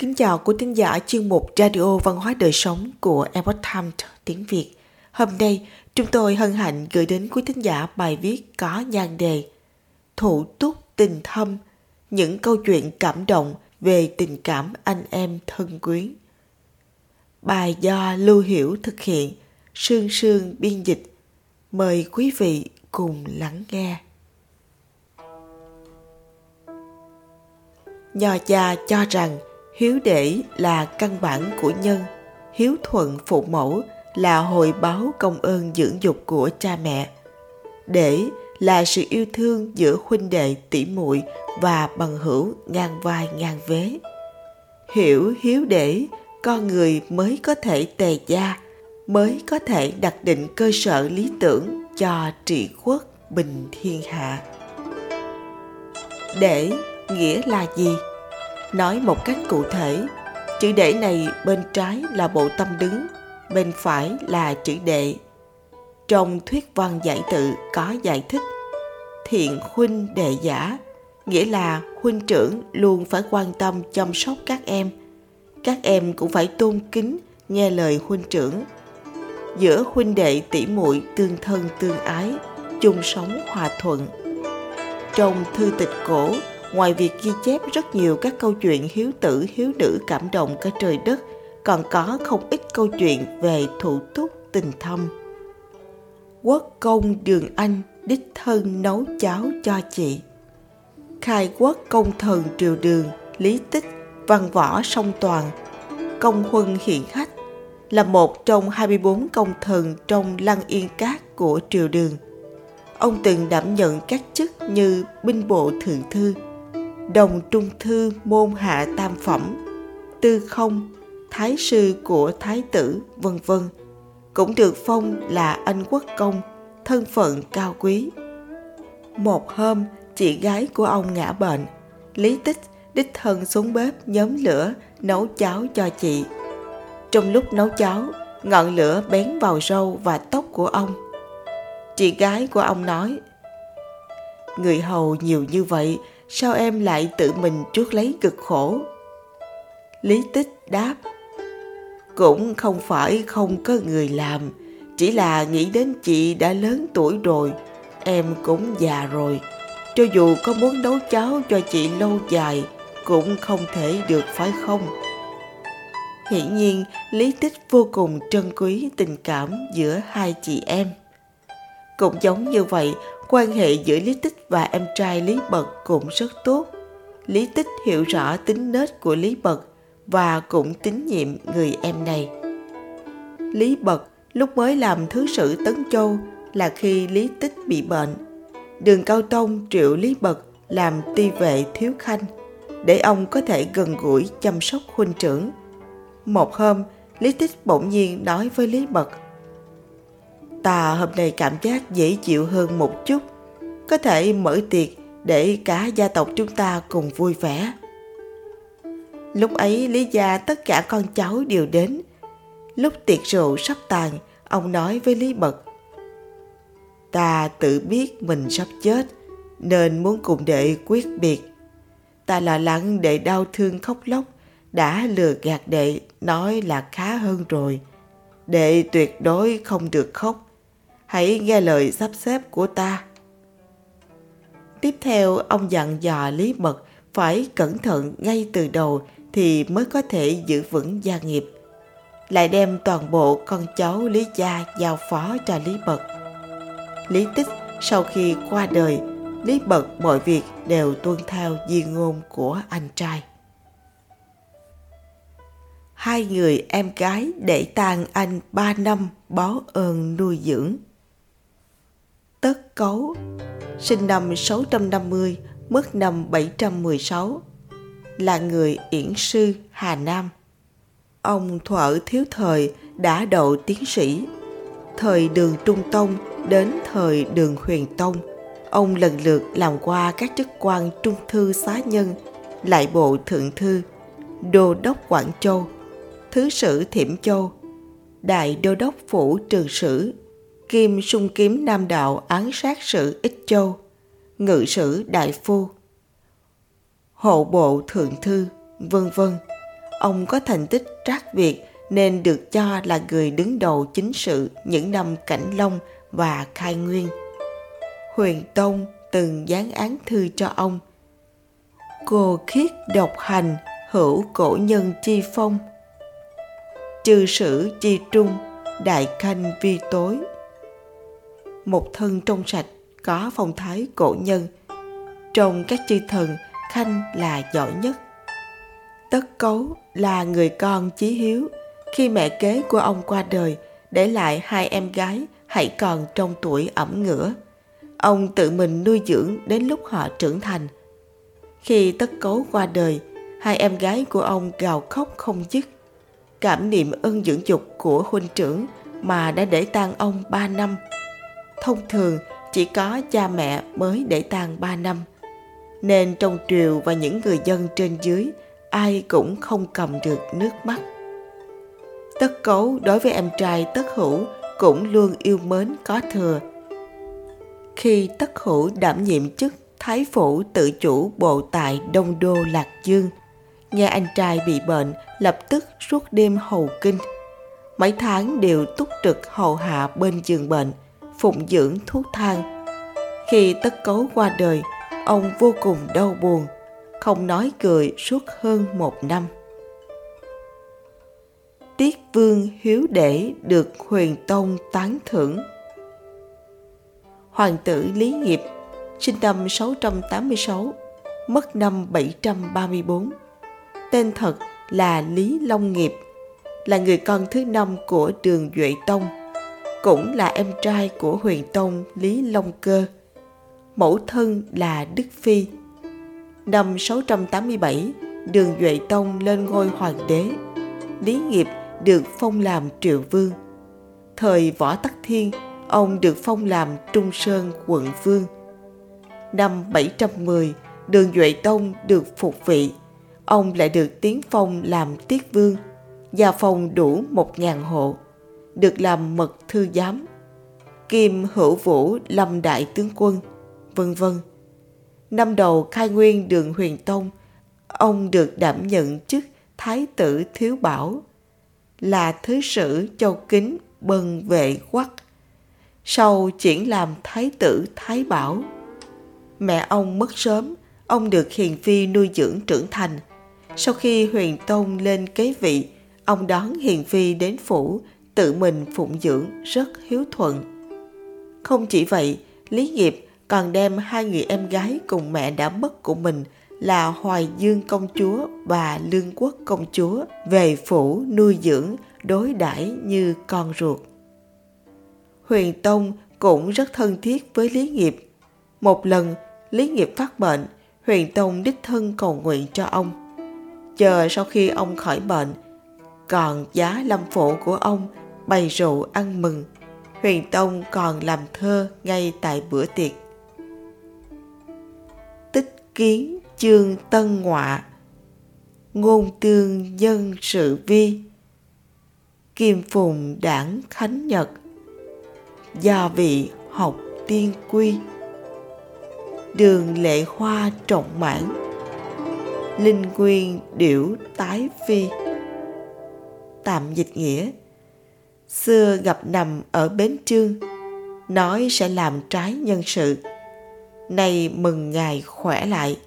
Kính chào quý thính giả chương mục Radio Văn hóa Đời Sống của Epoch Times tiếng Việt. Hôm nay, chúng tôi hân hạnh gửi đến quý thính giả bài viết có nhan đề Thủ túc tình thâm, những câu chuyện cảm động về tình cảm anh em thân quyến. Bài do Lưu Hiểu thực hiện, Sương Sương biên dịch. Mời quý vị cùng lắng nghe. Nho cha cho rằng hiếu để là căn bản của nhân, hiếu thuận phụ mẫu là hồi báo công ơn dưỡng dục của cha mẹ. Để là sự yêu thương giữa huynh đệ tỷ muội và bằng hữu ngang vai ngang vế. Hiểu hiếu để con người mới có thể tề gia, mới có thể đặt định cơ sở lý tưởng cho trị quốc bình thiên hạ. Để nghĩa là gì? Nói một cách cụ thể, chữ đệ này bên trái là bộ tâm đứng, bên phải là chữ đệ. Trong thuyết văn giải tự có giải thích thiện huynh đệ giả, nghĩa là huynh trưởng luôn phải quan tâm chăm sóc các em. Các em cũng phải tôn kính, nghe lời huynh trưởng. Giữa huynh đệ tỷ muội tương thân tương ái, chung sống hòa thuận. Trong thư tịch cổ ngoài việc ghi chép rất nhiều các câu chuyện hiếu tử hiếu nữ cảm động cả trời đất còn có không ít câu chuyện về thủ túc tình thâm quốc công đường anh đích thân nấu cháo cho chị khai quốc công thần triều đường lý tích văn võ song toàn công huân hiện hách là một trong 24 công thần trong lăng yên cát của triều đường. Ông từng đảm nhận các chức như binh bộ thượng thư, đồng trung thư môn hạ tam phẩm, tư không, thái sư của thái tử, vân vân, cũng được phong là anh quốc công, thân phận cao quý. Một hôm, chị gái của ông ngã bệnh, Lý Tích đích thân xuống bếp nhóm lửa nấu cháo cho chị. Trong lúc nấu cháo, ngọn lửa bén vào râu và tóc của ông. Chị gái của ông nói, Người hầu nhiều như vậy sao em lại tự mình chuốc lấy cực khổ? Lý tích đáp, cũng không phải không có người làm, chỉ là nghĩ đến chị đã lớn tuổi rồi, em cũng già rồi. Cho dù có muốn nấu cháo cho chị lâu dài, cũng không thể được, phải không? Hiển nhiên, lý tích vô cùng trân quý tình cảm giữa hai chị em cũng giống như vậy quan hệ giữa Lý Tích và em trai Lý Bật cũng rất tốt. Lý Tích hiểu rõ tính nết của Lý Bật và cũng tín nhiệm người em này. Lý Bật lúc mới làm thứ sử Tấn Châu là khi Lý Tích bị bệnh. Đường Cao Tông triệu Lý Bật làm ti vệ thiếu khanh để ông có thể gần gũi chăm sóc huynh trưởng. Một hôm, Lý Tích bỗng nhiên nói với Lý Bật ta hôm nay cảm giác dễ chịu hơn một chút. Có thể mở tiệc để cả gia tộc chúng ta cùng vui vẻ. Lúc ấy lý gia tất cả con cháu đều đến. Lúc tiệc rượu sắp tàn, ông nói với lý mật ta tự biết mình sắp chết, nên muốn cùng đệ quyết biệt. Ta là lắng đệ đau thương khóc lóc, đã lừa gạt đệ, nói là khá hơn rồi. Đệ tuyệt đối không được khóc hãy nghe lời sắp xếp của ta. Tiếp theo, ông dặn dò Lý Mật phải cẩn thận ngay từ đầu thì mới có thể giữ vững gia nghiệp. Lại đem toàn bộ con cháu Lý Gia giao phó cho Lý Mật. Lý Tích sau khi qua đời, Lý Mật mọi việc đều tuân theo di ngôn của anh trai. Hai người em gái để tang anh ba năm báo ơn nuôi dưỡng. Tất Cấu, sinh năm 650, mất năm 716, là người yển sư Hà Nam. Ông thuở thiếu thời đã đậu tiến sĩ. Thời đường Trung Tông đến thời đường Huyền Tông, ông lần lượt làm qua các chức quan trung thư xá nhân, lại bộ thượng thư, đô đốc Quảng Châu, thứ sử Thiểm Châu, đại đô đốc phủ trường sử kim sung kiếm nam đạo án sát sử ích châu ngự sử đại phu hộ bộ thượng thư vân vân ông có thành tích trác việt nên được cho là người đứng đầu chính sự những năm Cảnh Long và Khai Nguyên. Huyền Tông từng dán án thư cho ông. Cô khiết độc hành, hữu cổ nhân chi phong. Trừ sử chi trung, đại khanh vi tối. Một thân trong sạch, có phong thái cổ nhân. Trong các chư thần, khanh là giỏi nhất. Tất cấu là người con chí hiếu. Khi mẹ kế của ông qua đời để lại hai em gái hãy còn trong tuổi ẩm ngửa. Ông tự mình nuôi dưỡng đến lúc họ trưởng thành. Khi tất cấu qua đời hai em gái của ông gào khóc không dứt. Cảm niệm ơn dưỡng dục của huynh trưởng mà đã để tang ông ba năm thông thường chỉ có cha mẹ mới để tang ba năm. Nên trong triều và những người dân trên dưới, ai cũng không cầm được nước mắt. Tất cấu đối với em trai tất hữu cũng luôn yêu mến có thừa. Khi tất hữu đảm nhiệm chức thái phủ tự chủ bộ tại đông đô lạc dương, nghe anh trai bị bệnh lập tức suốt đêm hầu kinh. Mấy tháng đều túc trực hầu hạ bên giường bệnh phụng dưỡng thuốc thang khi tất cấu qua đời ông vô cùng đau buồn không nói cười suốt hơn một năm Tiết Vương Hiếu Để được Huyền Tông tán thưởng. Hoàng tử Lý Nghiệp, sinh năm 686, mất năm 734. Tên thật là Lý Long Nghiệp, là người con thứ năm của Đường Duệ Tông, cũng là em trai của Huyền Tông Lý Long Cơ. Mẫu thân là Đức Phi. Năm 687, Đường Duệ Tông lên ngôi hoàng đế. Lý Nghiệp được phong làm triệu vương. Thời Võ Tắc Thiên, ông được phong làm Trung Sơn quận vương. Năm 710, Đường Duệ Tông được phục vị. Ông lại được tiến phong làm tiết vương, gia phong đủ một ngàn hộ, được làm mật thư giám, kim hữu vũ lâm đại tướng quân, vân vân. Năm đầu khai nguyên đường huyền tông, ông được đảm nhận chức Thái tử Thiếu Bảo, là thứ sử châu kính bần vệ quắc sau chuyển làm thái tử thái bảo mẹ ông mất sớm ông được hiền phi nuôi dưỡng trưởng thành sau khi huyền tôn lên kế vị ông đón hiền phi đến phủ tự mình phụng dưỡng rất hiếu thuận không chỉ vậy lý nghiệp còn đem hai người em gái cùng mẹ đã mất của mình là Hoài Dương công chúa và Lương Quốc công chúa về phủ nuôi dưỡng đối đãi như con ruột. Huyền Tông cũng rất thân thiết với Lý Nghiệp. Một lần, Lý Nghiệp phát bệnh, Huyền Tông đích thân cầu nguyện cho ông. Chờ sau khi ông khỏi bệnh, còn giá lâm phổ của ông bày rượu ăn mừng. Huyền Tông còn làm thơ ngay tại bữa tiệc. Tích kiến chương tân ngọa ngôn tương dân sự vi. Kim phùng đảng khánh nhật. Gia vị học tiên quy. Đường lệ hoa trọng mãn. Linh nguyên điểu tái phi tạm dịch nghĩa. Xưa gặp nằm ở bến trương, nói sẽ làm trái nhân sự. Nay mừng ngài khỏe lại,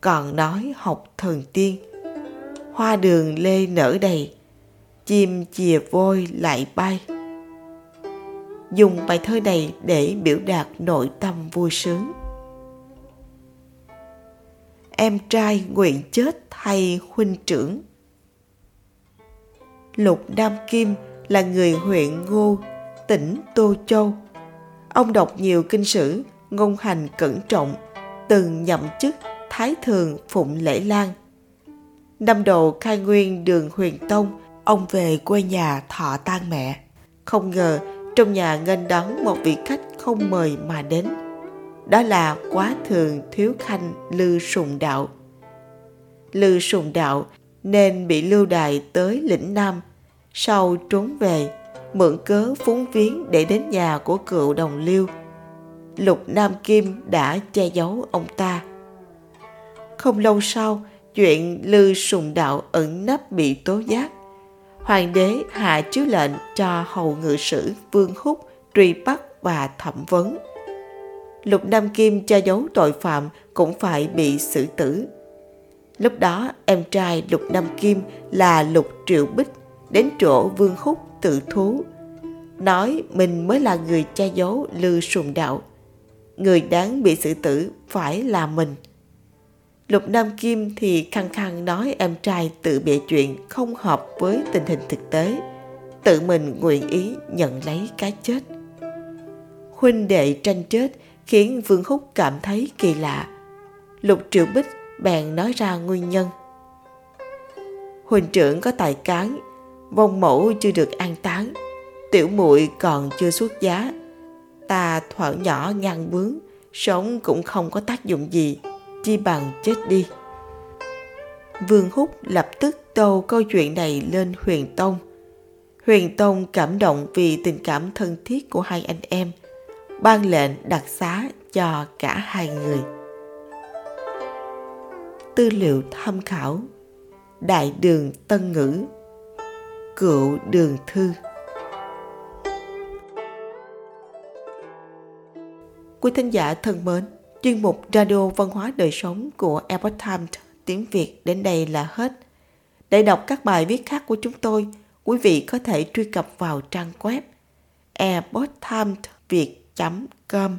còn nói học thần tiên. Hoa đường lê nở đầy, chim chìa vôi lại bay. Dùng bài thơ này để biểu đạt nội tâm vui sướng. Em trai nguyện chết thay huynh trưởng lục nam kim là người huyện ngô tỉnh tô châu ông đọc nhiều kinh sử ngôn hành cẩn trọng từng nhậm chức Thái Thường Phụng Lễ Lan. Năm đầu khai nguyên đường huyền tông, ông về quê nhà thọ tang mẹ. Không ngờ trong nhà nghênh đón một vị khách không mời mà đến. Đó là quá thường thiếu khanh Lư Sùng Đạo. Lư Sùng Đạo nên bị lưu Đài tới lĩnh Nam, sau trốn về, mượn cớ phúng viếng để đến nhà của cựu đồng liêu. Lục Nam Kim đã che giấu ông ta. Không lâu sau, chuyện lư sùng đạo ẩn nấp bị tố giác. Hoàng đế hạ chiếu lệnh cho hầu ngự sử vương húc truy bắt và thẩm vấn. Lục nam kim che giấu tội phạm cũng phải bị xử tử. Lúc đó em trai lục nam kim là lục triệu bích đến chỗ vương húc tự thú nói mình mới là người che giấu lư sùng đạo người đáng bị xử tử phải là mình Lục Nam Kim thì khăng khăng nói em trai tự bịa chuyện không hợp với tình hình thực tế, tự mình nguyện ý nhận lấy cái chết. Huynh đệ tranh chết khiến Vương Húc cảm thấy kỳ lạ. Lục Triệu Bích bèn nói ra nguyên nhân. Huynh trưởng có tài cán, vong mẫu chưa được an táng, tiểu muội còn chưa xuất giá. Ta thuở nhỏ ngang bướng, sống cũng không có tác dụng gì chi bằng chết đi. Vương Húc lập tức tâu câu chuyện này lên Huyền Tông. Huyền Tông cảm động vì tình cảm thân thiết của hai anh em, ban lệnh đặc xá cho cả hai người. Tư liệu tham khảo Đại đường Tân Ngữ Cựu đường thư Quý thính giả thân mến, Chuyên mục Radio Văn hóa Đời Sống của Epoch Times tiếng Việt đến đây là hết. Để đọc các bài viết khác của chúng tôi, quý vị có thể truy cập vào trang web epochtimesviet.com.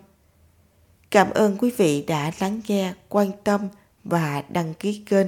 Cảm ơn quý vị đã lắng nghe, quan tâm và đăng ký kênh.